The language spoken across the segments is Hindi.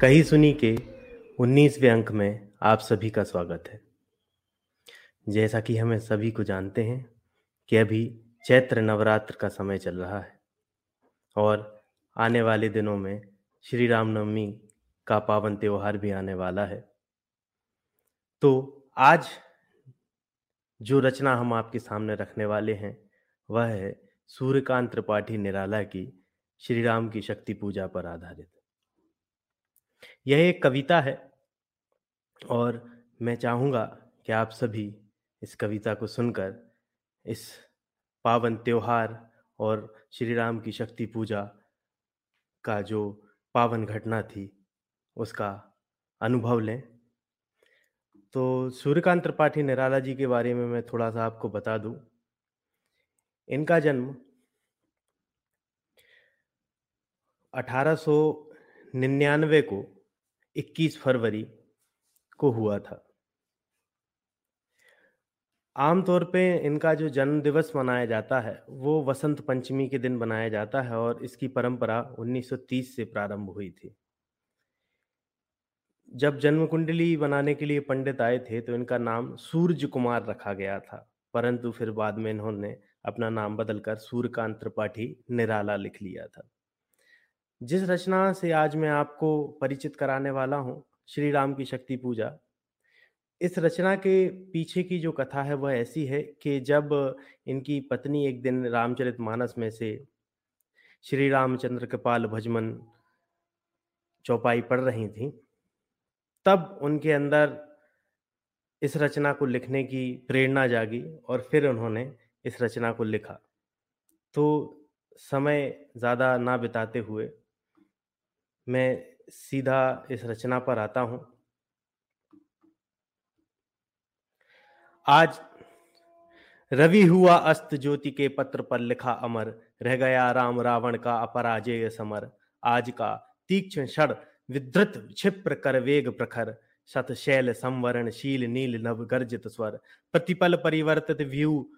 कही सुनी के 19वें अंक में आप सभी का स्वागत है। जैसा कि हमें सभी को जानते हैं कि अभी चैत्र नवरात्र का समय चल रहा है और आने वाले दिनों में श्री रामनवमी का पावन त्योहार भी आने वाला है। तो आज जो रचना हम आपके सामने रखने वाले हैं, वह है सूर्यकांत त्रिपाठी निराला की श्री राम की शक्ति पूजा पर आधारित। यह एक कविता है। और मैं चाहूँगा कि आप सभी इस कविता को सुनकर, इस पावन त्योहार और श्री राम की शक्ति पूजा का जो पावन घटना थी, उसका अनुभव लें। तो सूर्यकांत त्रिपाठी निराला जी के बारे में मैं थोड़ा सा आपको बता दूँ। इनका जन्म 1899 को 21 फरवरी को हुआ था। आमतौर पे इनका जो जन्म दिवस मनाया जाता है, वो वसंत पंचमी के दिन मनाया जाता है और इसकी परंपरा 1930 से प्रारंभ हुई थी। जब जन्म कुंडली बनाने के लिए पंडित आए थे तो इनका नाम सूर्य कुमार रखा गया था, परंतु फिर बाद में इन्होंने अपना नाम बदलकर सूर्यकांत त्रिपाठी निराला लिख लिया था। जिस रचना से आज मैं आपको परिचित कराने वाला हूँ, श्री राम की शक्ति पूजा। इस रचना के पीछे की जो कथा है, वह ऐसी है कि जब इनकी पत्नी एक दिन रामचरित मानस में से श्री रामचंद्र कपाल भजमन चौपाई पढ़ रही थी, तब उनके अंदर इस रचना को लिखने की प्रेरणा जागी और फिर उन्होंने इस रचना को लिखा। तो समय ज़्यादा ना बिताते हुए मैं सीधा इस रचना पर आता हूँ। आज रवि हुआ अस्त ज्योति के पत्र पर लिखा अमर, रह गया राम रावण का अपराजय समर। आज का तीक्ष्ण क्षण विद्रुत क्षिप्र कर वेग प्रखर। शत शैल संवरण शील नील नव गर्जित स्वर। प्रतिपल परिवर्तित व्यू,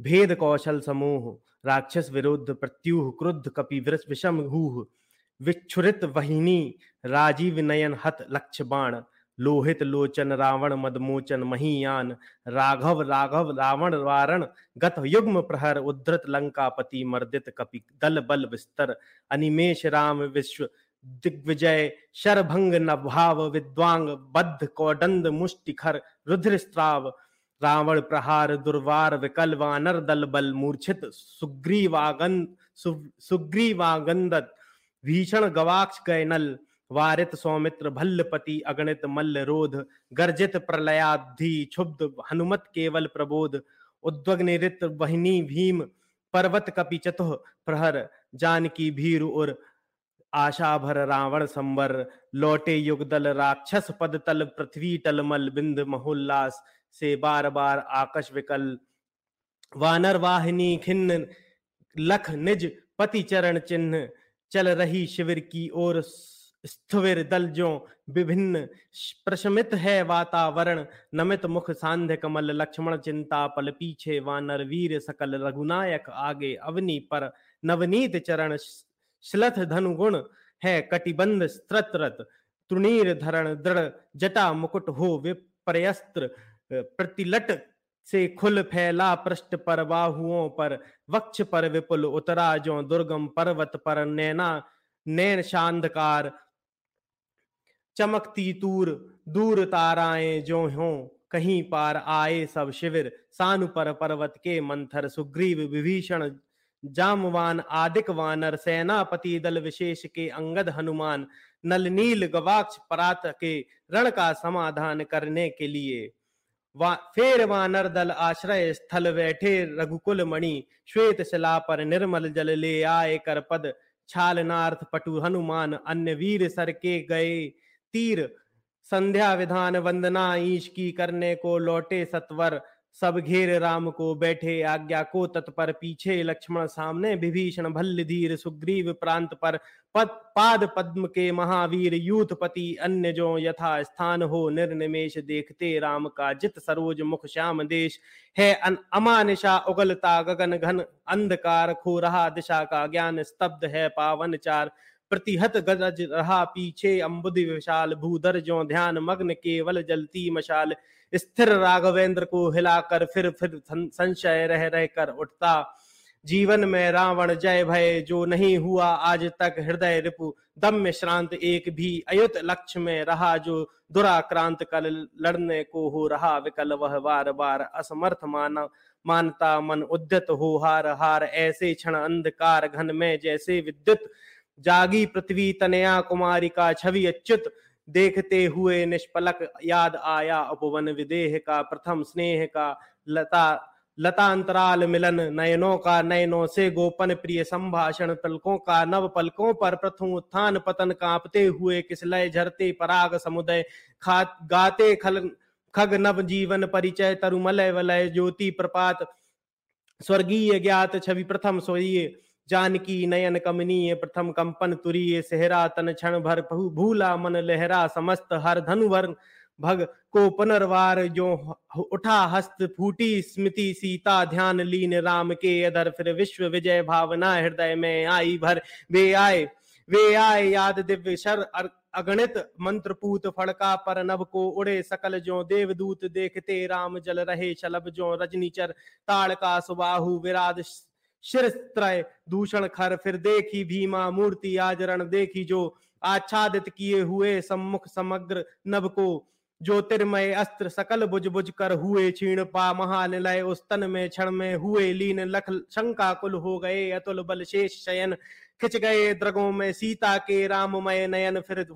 भेद कौशल समूह। राक्षस विरुद्ध प्रत्युह, क्रुद्ध कपि विषम हूह। विक्षुरित वहिनी, राजीव नयन हत लक्ष्य बाण लोहित लोचन रावण मदमोचन महीयान। राघव राघव रावण वारण। गत युग्म प्रहर उद्धृत लंकापति मर्दित कपि दल बल विस्तर अनिमेश राम विश्व दिग्विजय। शरभंग नभाव विद्वांग। बद्ध कौडंद मुष्टिखर रुद्र स्त्राव। रावण प्रहार दुर्वार विकल वानर दल बल मूर्छित। सुग्रीवागन सुग्रीवागंद सुग्रीवागंदत भीषण गवाक्ष गैनल वारित सौमित्र भल्लपति अगणित मल्ल रोध, गर्जित प्रलयाधि क्षुब्ध हनुमत केवल प्रबोध उद्वग्नित वहिनी भीम, पर्वत कपि चतुह प्रहर, जानकी भीर उर आशा भर रावण संवर, लौटे युगदल राक्षस पद तल, पृथ्वी टलमल बिंद महोल्लास से बार बार आकश विकल। वानर वाहिनी खिन्न, लख निज पति चरण चिन्ह चल रही शिविर की ओर स्थविर दल जो विभिन्न प्रशमित है वातावरण। नमित मुख सांध्य कमल, लक्ष्मण चिंता, पल पीछे वानर वीर सकल, रघुनायक आगे अवनी पर। नवनीत चरण श्लथ धनुगुण है कटिबंध स्त्रत तृणीर धरण दृढ़, जटा मुकुट हो विप्रयस्त्र। प्रतिलट से खुल फैला पृष्ठ पर बाहुओं पर, वक्ष पर विपुल उतरा जो दुर्गम पर्वत पर नैना, नैन शांधकार, चमकती तूर, दूर ताराएँ जो हो, कहीं पार आए सब शिविर, सानु पर पर्वत के मंथर, सुग्रीव विभीषण, जामवान आदिक वानर, सेनापति दल विशेष के अंगद हनुमान नल नील गवाक्ष परात के रण का समाधान करने के लिए। वा फेर वानर दल आश्रय स्थल बैठे रघुकुल मणि। श्वेत शिला पर निर्मल जल ले आए कर पद। छालनार्थ पटु हनुमान, अन्य वीर सर के गए। तीर, संध्या विधान वंदना, ईश की करने को लौटे सत्वर। सब घेर राम को बैठे आज्ञा को तत्पर पीछे लक्ष्मण सामने विभीषण भल्ल धीर सुग्रीव प्रांत पर पद, पाद पद्म के महावीर यूथपति अन्य जो यथा स्थान हो निर्निमेश देखते राम का जित सरोज मुख श्याम देश है अन अमानिशा उगलता गगन घन अंधकार खो रहा दिशा का ज्ञान स्तब्ध है पावन चार प्रतिहत गज रहा पीछे अम्बुद विशाल भूधर जो ध्यान मग्न केवल जलती मशाल स्थिर राघवेंद्र को हिलाकर फिर फिर संशय रह रह कर उठता। जीवन में रावण जय भय जो नहीं हुआ आज तक हृदय रिपु, दम्य श्रांत एक भी अयुत लक्ष्य में रहा जो दुराक्रांत कल लड़ने को हो रहा। विकल वह बार बार असमर्थ माना, मानता मन उद्यत हो हार हार। ऐसे क्षण अंधकार घन में जैसे विद्युत। जागी पृथ्वी तनया कुमारी का छवि अच्युत। देखते हुए निष्पलक याद आया। उपवन विदेह का, प्रथम स्नेह का, लता लता अंतराल मिलन, नयनों का, नयनों से गोपन प्रिय संभाषण, पलकों का, नव पलकों पर प्रथम उत्थान, पतन कांपते हुए किसलय झरते पराग समुदय खा गाते खल, खग नव जीवन परिचय, तरुमलय वलय, ज्योति प्रपात, स्वर्गीय ज्ञात छवि प्रथम सोइए जानकी नयन कमनीय, प्रथम कंपन तुरीय, सेहरा तन क्षण भर भूला मन लहरा, समस्त हर धनुवर भग को पुनर्वार जो उठा हस्त फूटी स्मृति, सीता ध्यान लीन राम के अधर, फिर विश्व विजय भावना हृदय में आई भर। वे आए वे आए याद दिव्य शर अगणित मंत्र पूत फड़का पर नभ को उड़े सकल जो देवदूत देखते राम जल रहे, शलभ जो रजनीचर ताड़ का सुबाहु विराज शिर त्रय दूषण खर, फिर देखी भीमा मूर्ति आजरण, देखी जो आच्छादित किए हुए सम्मुख समग्र नभ को। ज्योतिर्मय अस्त्र सकल बुझ बुझ कर हुए क्षीण पा महानिलय उस तन में क्षण में हुए लीन लख, शंका कुल हो गए, अतुल बल शेष शयन। खिंच गए द्रगों में सीता के राममय नयन, फिर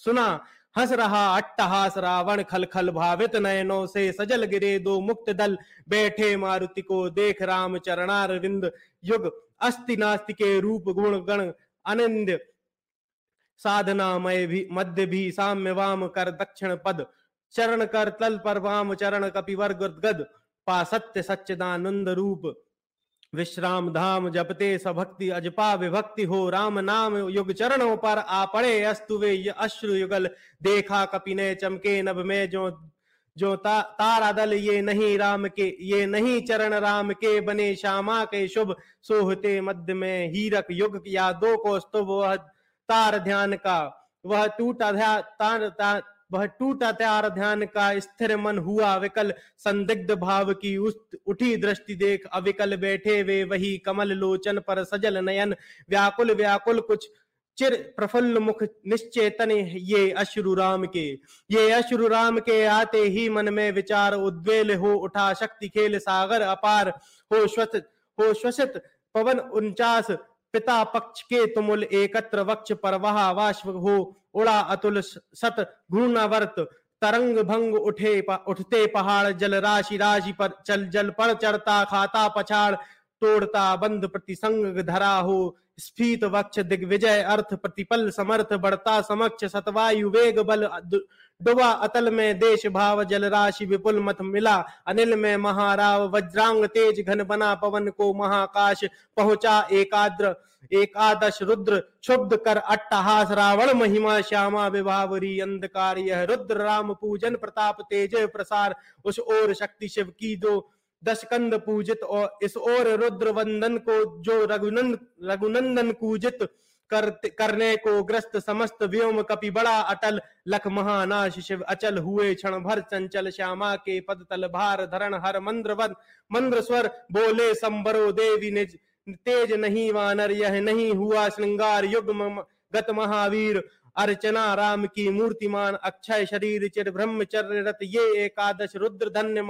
सुना हंस रहा अट्टहास रावण खल खल भावित नयनों से सजल गिरे दो मुक्त दल। बैठे मारुति को देख राम चरणार विंद युग अस्ति नास्ति के रूप गुण गण अनिंद साधना मय भी, मध्य भी, साम्य वाम कर दक्षिण पद। चरण कर तल पर वाम, चरण कपिवर गद पा सत्य सच्चिदानंद रूप। विश्राम धाम जपते सभक्ति अजपा विभक्ति हो राम नाम युग चरणों पर आ पड़े अस्तु वे अश्रु युगल। देखा कपि ने चमके नभ में जो जो ता, तारा दल ये नहीं राम के ये नहीं चरण राम के बने श्यामा के शुभ। सोहते मध्य में हीरक युग या दो को स्तुभ वह तार ध्यान का वह टूटा तार वह टूटा त्यार ध्यान का स्थिर मन हुआ विकल। संदिग्ध भाव की उस उठी दृष्टि देख, अविकल बैठे वे वही कमल लोचन पर सजल नयन। व्याकुल व्याकुल कुछ चिर प्रफुल्ल मुख निश्चेतन ये अश्रु राम के। ये अश्रु राम के आते ही मन में विचार उद्वेल हो उठा शक्ति खेल सागर अपार। हो श्वसित हो श्वसित पवन उनचास पिता पक्ष के तुमुल एकत्र वक्ष पर वहा वाश्व हो, उड़ा अतुल सत घूर्णावर्त, तरंग भंग उठे उठते पहाड़, जल राशि राशि पर चल जल पर चढ़ता, खाता पछाड़, तोड़ता बंद प्रतिसंग धरा हो, स्फीत वक्ष दिग्विजय अर्थ प्रतिपल समर्थ बढ़ता समक्ष सतवायु वेग बल डुबा अतल में देश भाव जल राशि विपुल मत मिला। अनिल में महाराव वज्रांग तेज घन बना पवन को महाकाश पहुँचा एकाद्र। एकादश रुद्र क्षुब्ध कर अट्टहास रावण महिमा श्यामा विभावरी अंधकार यह रुद्र राम पूजन प्रताप तेज प्रसार। उस ओर शक्ति शिव की दो दशकंद पूजित और इस ओर रुद्र वंदन को जो रघुनंद रघुनंदन पूजित कर, करने को ग्रस्त समस्त व्योम कपि बड़ा अटल। लख महानाश शिव अचल हुए क्षण भर चंचल श्यामा के पद तल भार धरण हर मंद्र वन। मंद्र स्वर बोले संबरो देवी निज। तेज नहीं वानर यह नहीं हुआ श्रृंगार युग गत महावीर। अर्चना राम की मूर्तिमान अक्षय शरीर चिर ब्रह्मचर्य रत ये एकादश रुद्र धन्य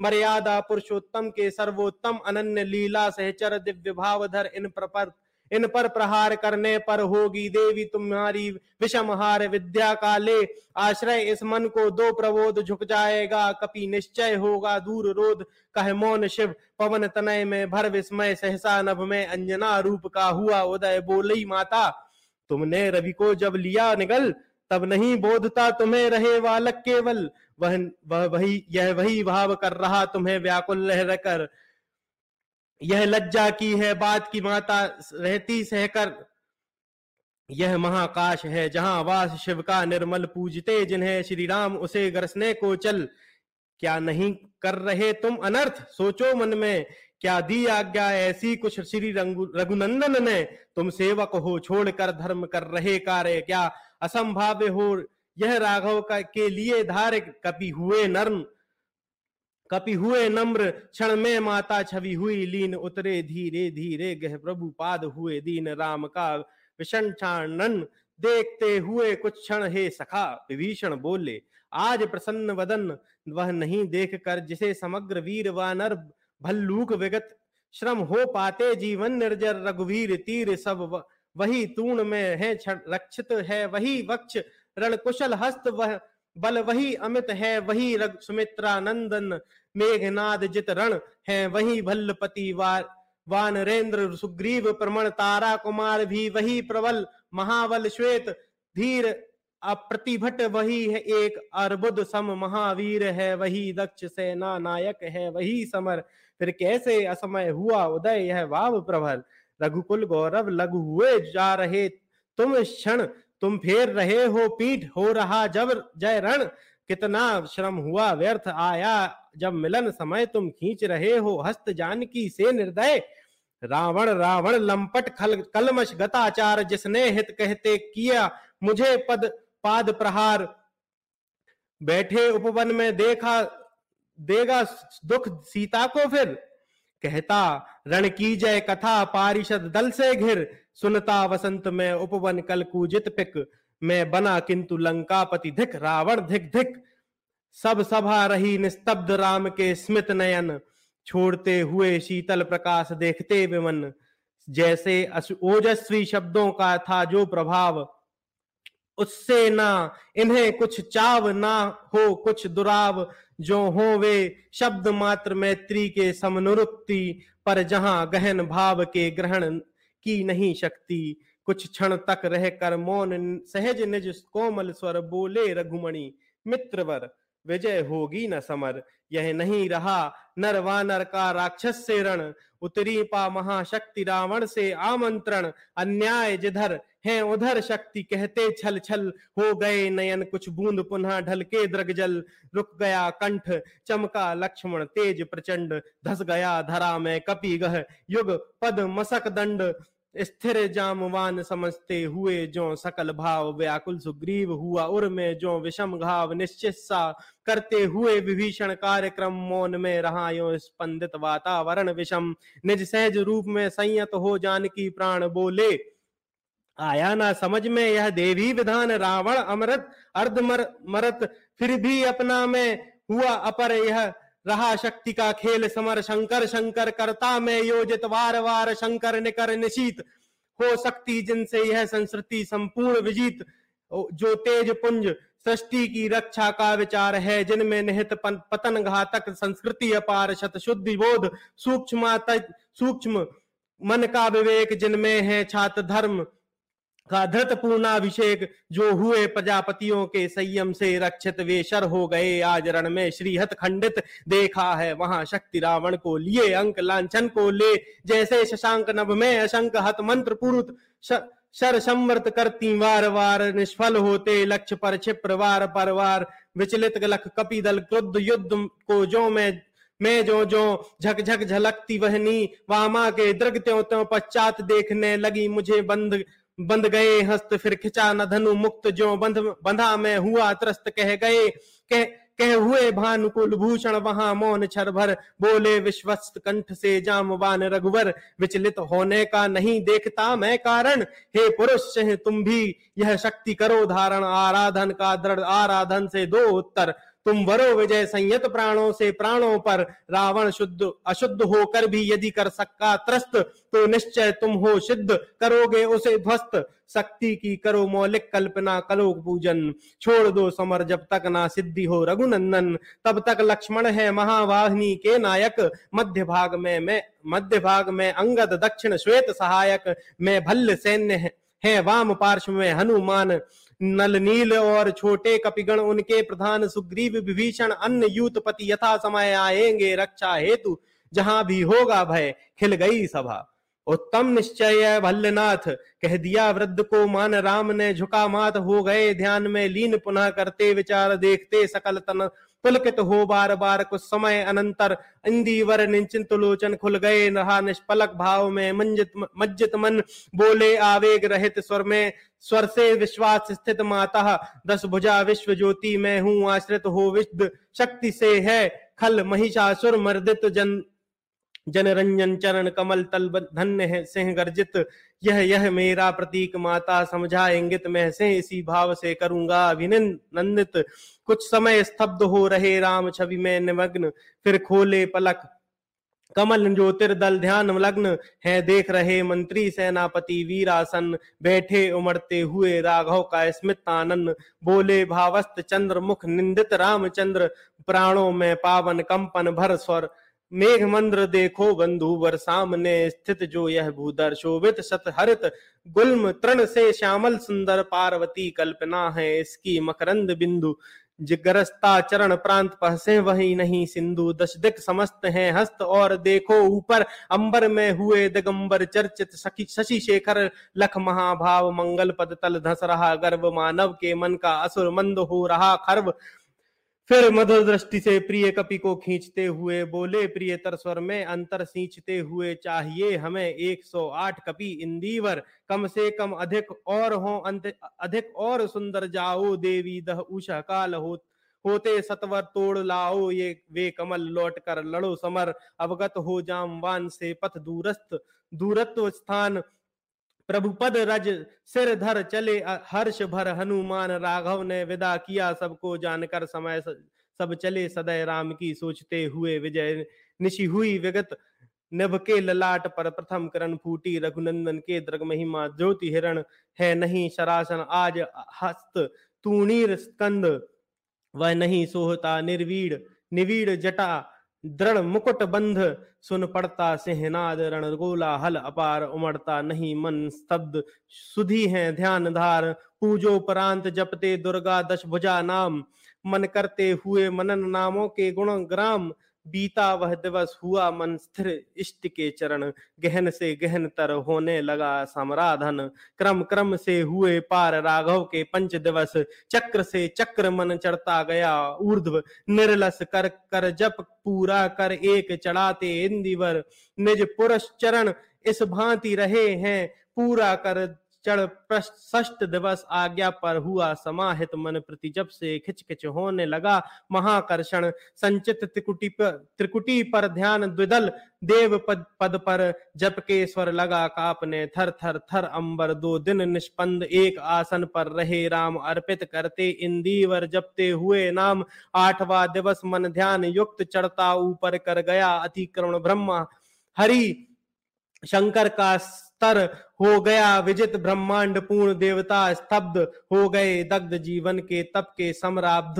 मर्यादा पुरुषोत्तम के सर्वोत्तम अनन्य लीला सहचर दिव्य भावधर इन प्रपर इन पर प्रहार करने पर होगी देवी तुम्हारी विषम हार विद्या का ले आश्रय इस मन को दो प्रबोध झुक जाएगा, कपि निश्चय होगा दूर रोध। कह मौन शिव, पवन तनय में भर विस्मय, सहसा नभ में अंजना रूप का हुआ उदय। बोली माता, तुमने रवि को जब लिया निगल, तब नहीं बोधता तुम्हें रहे वालक केवल। वह वह वही, यह वही भाव कर रहा तुम्हें व्याकुल रह कर यह लज्जा की है, बात की माता रहती सहकर। यह महाकाश है, जहाँ वास शिव का निर्मल पूजते, जिन्हें श्री राम उसे गरसने को, चल, क्या नहीं कर रहे तुम अनर्थ? सोचो मन में, क्या दी आज्ञा ऐसी कुछ श्री रघुनंदन ने? तुम सेवक हो, छोड़कर धर्म कर रहे कार्य, क्या असंभाव्य हो? यह राघव का, के लिए धार कपि हुए नर्म कपि हुए नम्र क्षण में माता छवि हुई, लीन उतरे धीरे धीरे, गह प्रभु पाद हुए दीन राम का विषण देखते हुए कुछ क्षण, हे सखा, विभीषण बोले, आज प्रसन्न वदन, वह नहीं देख कर जिसे समग्र वीर वानर भल्लूक विगत श्रम हो पाते जीवन निर्जर रघुवीर तीर सब वही तूण में है रक्षित है, वही वक्ष रण कुशल हस्त वह बल वही अमित है, वही रघ सुमित्रा नंदन मेघनाद जित रण है, वही भल्लपति वार वानरेंद्र, सुग्रीव प्रमण तारा कुमार भी वही प्रबल, महाबल श्वेत, धीर, अप्रतिभट वही है एक, अर्बुद सम महावीर है, वही दक्ष सेना नायक है, वही समर। फिर कैसे असमय हुआ उदय, यह वाव प्रभल रघुकुल गौरव लघु हुए जा रहे, तुम क्षण तुम फेर रहे हो, पीठ हो रहा जब जय रण। कितना श्रम हुआ, व्यर्थ आया, जब मिलन समय तुम खींच रहे हो, हस्त जानकी से निर्दय। रावण रावण, लंपट खल, कलमश गताचार, जिसने हित कहते किया, मुझे पद, पाद प्रहार। बैठे उपवन में देखा, देगा दुख सीता को फिर। कहता, रण की जय कथा, पारिषद दल से घिर। सुनता वसंत में उपवन कल कूजित पिक। में बना किंतु लंकापति धिक, रावण धिक धिक। सब सभा रही निस्तब्ध राम के स्मित नयन। छोड़ते हुए शीतल प्रकाश देखते विमन। जैसे ओजस्वी शब्दों का था जो प्रभाव। उससे ना इन्हें कुछ चाव, ना हो कुछ दुराव। जो हो वे शब्द मात्र मैत्री के समनुरुक्ति। पर जहाँ गहन भाव के ग्रहण की नहीं शक्ति। कुछ क्षण तक रह कर मौन सहज निज कोमल स्वर बोले रघुमणि, मित्रवर, विजय होगी न समर। यह नहीं रहा नर वानर का राक्षस से रण। उतरी पा महाशक्ति रावण से आमंत्रण। अन्याय जिधर है उधर शक्ति कहते छल छल हो गए नयन, कुछ बूंद पुनः ढल के द्रगजल। रुक गया कंठ, चमका लक्ष्मण तेज प्रचंड। धस गया धरा में कपि गह युग पद मसक दंड। स्थिर जामवान समझते हुए जो सकल भाव व्याकुल सुग्रीव हुआ उर में जो विषम घाव निश्चित सा करते हुए विभीषण कार्यक्रम मौन में रहा यो स्पंदित वातावरण विषम। निज सहज रूप में संयत हो जान की प्राण बोले। आया ना समझ में यह देवी विधान रावण अमृत अर्ध मर, मरत फिर भी अपना में हुआ अपर यह रहा शक्ति का खेल समर शंकर शंकर करता में योजित, वार वार शंकर निकर निशीत। हो सकती जिनसे यह संस्कृति संपूर्ण विजित। जो तेज पुंज, सृष्टि की रक्षा का विचार है, जिनमें निहित पतन घातक संस्कृति अपार शत शुद्धि बोध। सूक्ष्म सूक्ष्म मन का विवेक जिनमें है छात्र धर्म। का धृत पूर्णाभिषेक जो हुए प्रजापतियों के संयम से रक्षित वे शर हो गए। आज रण में श्रीहत खंडित देखा है। वहाँ शक्ति रावण को लिए, अंक लांछन को ले। जैसे शशांक नभ में अशंक हत मंत्र पुरुत शर समृत करती वार वार, निष्फल होते लक्ष्य पर क्षिप्र वार पर वार। विचलित लख कपि दल क्रुद्ध युद्ध को जो मैं मैं जो जो झक झक झलकती वहनी। वामा के दृग त्यों त्यों पश्चात देखने लगी मुझे बंद बंध गए, हस्त फिर खिंचा न धनु, मुक्त जो बंध, बंधा में हुआ त्रस्त, कह गए, कह कह हुए भानुकुल भूषण, वहाँ मौन छर भर, बोले विश्वस्त कंठ से जामवान रघुवर, विचलित होने का नहीं देखता मैं कारण, हे पुरुष तुम भी यह शक्ति करो, धारण आराधन का दृढ़, आराधन से दो उत्तर तुम वरो विजय संयत प्राणों से प्राणों पर रावण शुद्ध अशुद्ध होकर भी यदि कर सक्का त्रस्त तो निश्चय तुम हो सिद्ध करोगे उसे ध्वस्त। शक्ति की करो मौलिक कल्पना कलो पूजन। छोड़ दो समर जब तक ना सिद्धि हो रघुनंदन। तब तक लक्ष्मण है महावाहिनी के नायक। मध्य भाग में मैं मध्य भाग में अंगद दक्षिण श्वेत सहायक। में भल्ल सैन्य है, है वाम पार्श्व में हनुमान। नल नील और छोटे कपिगण, उनके प्रधान सुग्रीव विभीषण, अन्य यूतपति यथा समय आएँगे रक्षा हेतु, जहाँ भी होगा भय, खिल गई सभा। उत्तम निश्चय भल्लनाथ कह दिया वृद्ध को, मान राम ने झुका मात हो गए, ध्यान में लीन पुनः करते विचार देखते सकल तन पुलकित हो बार बार कुछ समय अनंतर इंदीवर निश्चिंत लोचन खुल गए रहा निष्पलक भाव में मंजित मज्जित मन बोले आवेग रहित स्वर में स्वर से विश्वास स्थित माता दस भुजा विश्व ज्योति में हूँ आश्रित हो विश्व शक्ति से है खल महिषासुर मर्दित जन जनरंजन चरण कमल तल धन्य है, सिंह गर्जित। यह यह मेरा प्रतीक माता समझा इंगित मैं से इसी भाव से करूँगा अभिनंदित। कुछ समय स्तब्ध हो रहे राम छवि में निमग्न, फिर खोले पलक। कमल ज्योतिर्दल ध्यान लग्न है देख रहे मंत्री, सेनापति, वीरासन। बैठे उमड़ते हुए राघव का स्मित आनंद। बोले भावस्त चंद्र मुख निंदित रामचंद्र। प्राणों में पावन कंपन भर स्वर। मेघ मंद्र देखो बंधुवर सामने, स्थित जो यह भूधर शोभित सत हरित गुल्म तृण से श्यामल सुंदर पार्वती कल्पना है इसकी मकरंद बिंदु। जिगरस्ता चरण प्रांत पहसे वही नहीं सिंधु। दश दिक समस्त है हस्त और देखो ऊपर, अंबर में हुए दिगंबर चर्चित शशि शेखर, लख महाभाव मंगल पद तल धस रहा। गर्व मानव के मन का असुर मंद हो रहा। खर्व फिर मधुर दृष्टि से प्रिय कपि को खींचते हुए बोले प्रियतर स्वर में अंतर सींचते हुए चाहिए हमें 108 कपि इंदीवर। कम से कम अधिक और हो अंत, अधिक और सुंदर जाओ, देवी दह उषा काल हो, होते सतवर तोड़ लाओ, ये वे कमल लौट कर लड़ो समर। अवगत हो जाम जामवान से पथ दूरस्थ, दूरत्व स्थान प्रभु पद रज सिर धर चले हर्ष भर हनुमान राघव ने विदा किया। सबको जानकर समय सब चले सदय राम की सोचते हुए विजय निशी हुई विगत। नभ के ललाट पर प्रथम करण फूटी, रघुनंदन के द्रग महिमा ज्योति हिरण है नहीं, शरासन आज हस्त तूणीर स्कंद। वह नहीं सोहता, निर्वीड़, निवीड़ जटा दृढ़ मुकुट बंध सुन पड़ता सिंहनाद रणगोला हल अपार उमड़ता नहीं मन स्तब्ध। सुधी है ध्यान धार पूजो परांत जपते दुर्गा दश भुजा नाम। मन करते हुए मनन नामों के गुण ग्राम। बीता वह दिवस हुआ मन स्थिर, इष्ट के चरण गहन से गहन तर होने लगा समराधन। क्रम क्रम से हुए पार राघव के पंच दिवस, चक्र से चक्र मन चढ़ता गया ऊर्ध्व। निर्लस कर कर जप पूरा कर एक चढ़ाते इंदिवर निज पुरुष चरण इस भांति रहे हैं, पूरा कर चढ़ ष्ट दिवस आज्ञा पर हुआ समाहित मन प्रति जब से खिच खिच होने लगा महाकर्षण। संचित त्रिकुटी पर त्रिकुटी पर ध्यान द्विदल देव पद पद पर जप के स्वर लगा कापने। थर थर थर अंबर दो दिन निष्पंद एक आसन पर रहे राम अर्पित करते इंदीवर जपते हुए नाम। आठवा दिवस मन ध्यान युक्त चढ़ता ऊपर कर गया अतिक्रमण ब्रह्मा। हरि शंकर का स्तर हो गया। विजित ब्रह्मांड पूर्ण देवता स्तब्ध हो गए। दग्ध जीवन के तप के समराब्ध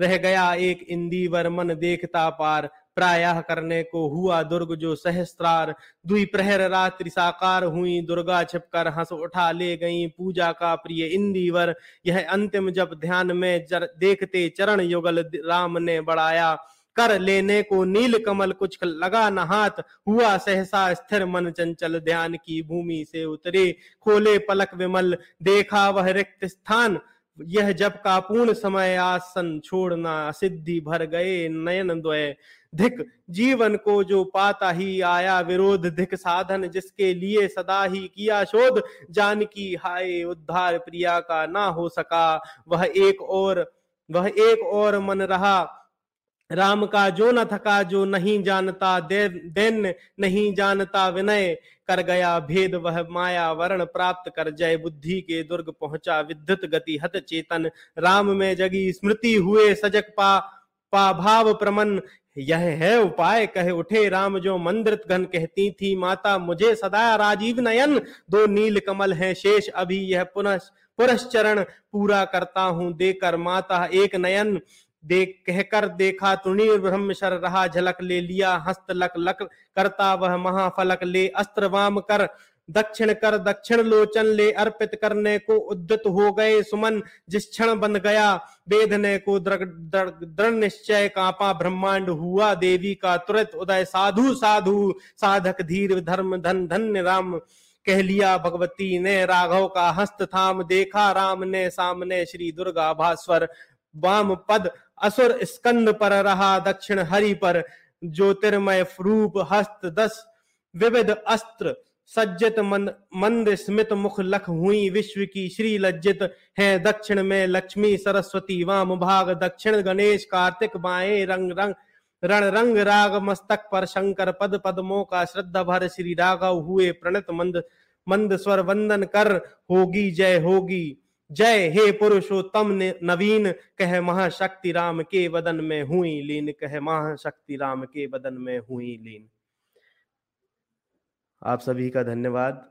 रह गया। एक इंदीवर मन देखता पार। प्रायः करने को हुआ दुर्ग जो सहस्त्रार। दुई प्रहर रात्रि साकार हुई। दुर्गा छिपकर हंस उठा ले गई। पूजा का प्रिय इंदीवर यह अंतिम जब ध्यान में जर, देखते चरण युगल राम ने बढ़ाया। कर लेने को नील कमल कुछ लगा न हाथ। हुआ सहसा स्थिर मन चंचल, ध्यान की भूमि से उतरे। खोले पलक विमल, देखा वह रिक्त स्थान। यह जब का पूर्ण समय, आसन छोड़ना सिद्धि भर गए नयन द्वय। धिक, जीवन को जो पाता ही आया विरोध। धिक, साधन जिसके लिए सदा ही किया शोध। जान की हाय, उद्धार प्रिया का ना हो सका। वह एक और, वह एक और मन रहा। राम का जो न थका, जो नहीं जानता दैन नहीं जानता विनय, कर गया भेद, वह माया वरण प्राप्त कर जय, बुद्धि के दुर्ग पहुँचा विद्युत गति, हत चेतन, राम में जगी स्मृति हुए सजग पा पा भाव प्रमन। यह है उपाय, कहे उठे राम जो मंदिर घन कहती थी, माता मुझे सदा राजीव नयन। दो नील कमल है शेष, अभी यह पुनः पुरस्चरण पूरा करता हूँ, देकर माता एक नयन। देख, कहकर देखा तुणीर ब्रह्मशर रहा, झलक ले लिया, हस्त लक लक करता वह महाफलक ले, अस्त्र वाम कर, दक्षिण कर, दक्षिण लोचन ले, अर्पित करने को उद्यत हो गए सुमन, जिस क्षण बन गया वेदने को दृढ़ निश्चय कापा, ब्रह्मांड हुआ, देवी का तुरंत उदय, साधु साधु, साधक धीर, धर्म, धन, धन्य राम, कह लिया भगवती ने, राघव का हस्त थाम, देखा राम ने सामने श्री दुर्गा भास्वर, वाम पद असुर स्कंद पर रहा, दक्षिण हरि पर। ज्योतिर्मय रूप हस्त दस, विविध अस्त्र सज्जित मंद स्मित मुख लख हुई। विश्व की श्री लज्जित है दक्षिण में लक्ष्मी, सरस्वती, वाम भाग, दक्षिण गणेश, कार्तिक बाएँ रंग रंग, रण रंग, राग मस्तक पर शंकर पद पद्मों का श्रद्धा भर श्री राघव हुए, प्रणत मंद मंद स्वर वंदन कर, होगी जय होगी। जय हे पुरुषोत्तम नवीन, कह महाशक्ति राम के बदन में हुई लीन, कह महाशक्ति राम के बदन में हुई लीन। आप सभी का धन्यवाद।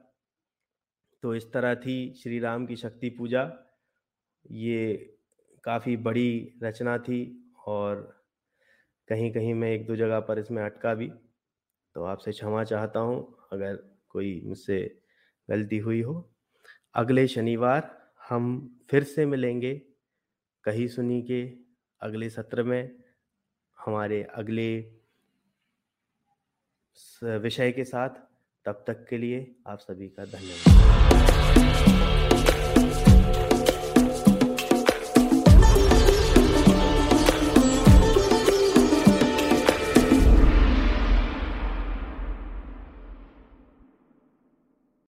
तो इस तरह थी श्री राम की शक्ति पूजा। ये काफ़ी बड़ी रचना थी और कहीं कहीं मैं एक दो जगह पर इसमें अटका भी। तो आपसे क्षमा चाहता हूँ, अगर कोई मुझसे गलती हुई हो। अगले शनिवार हम फिर से मिलेंगे। कही सुनी के अगले सत्र में हमारे अगले विषय के साथ। तब तक के लिए आप सभी का धन्यवाद।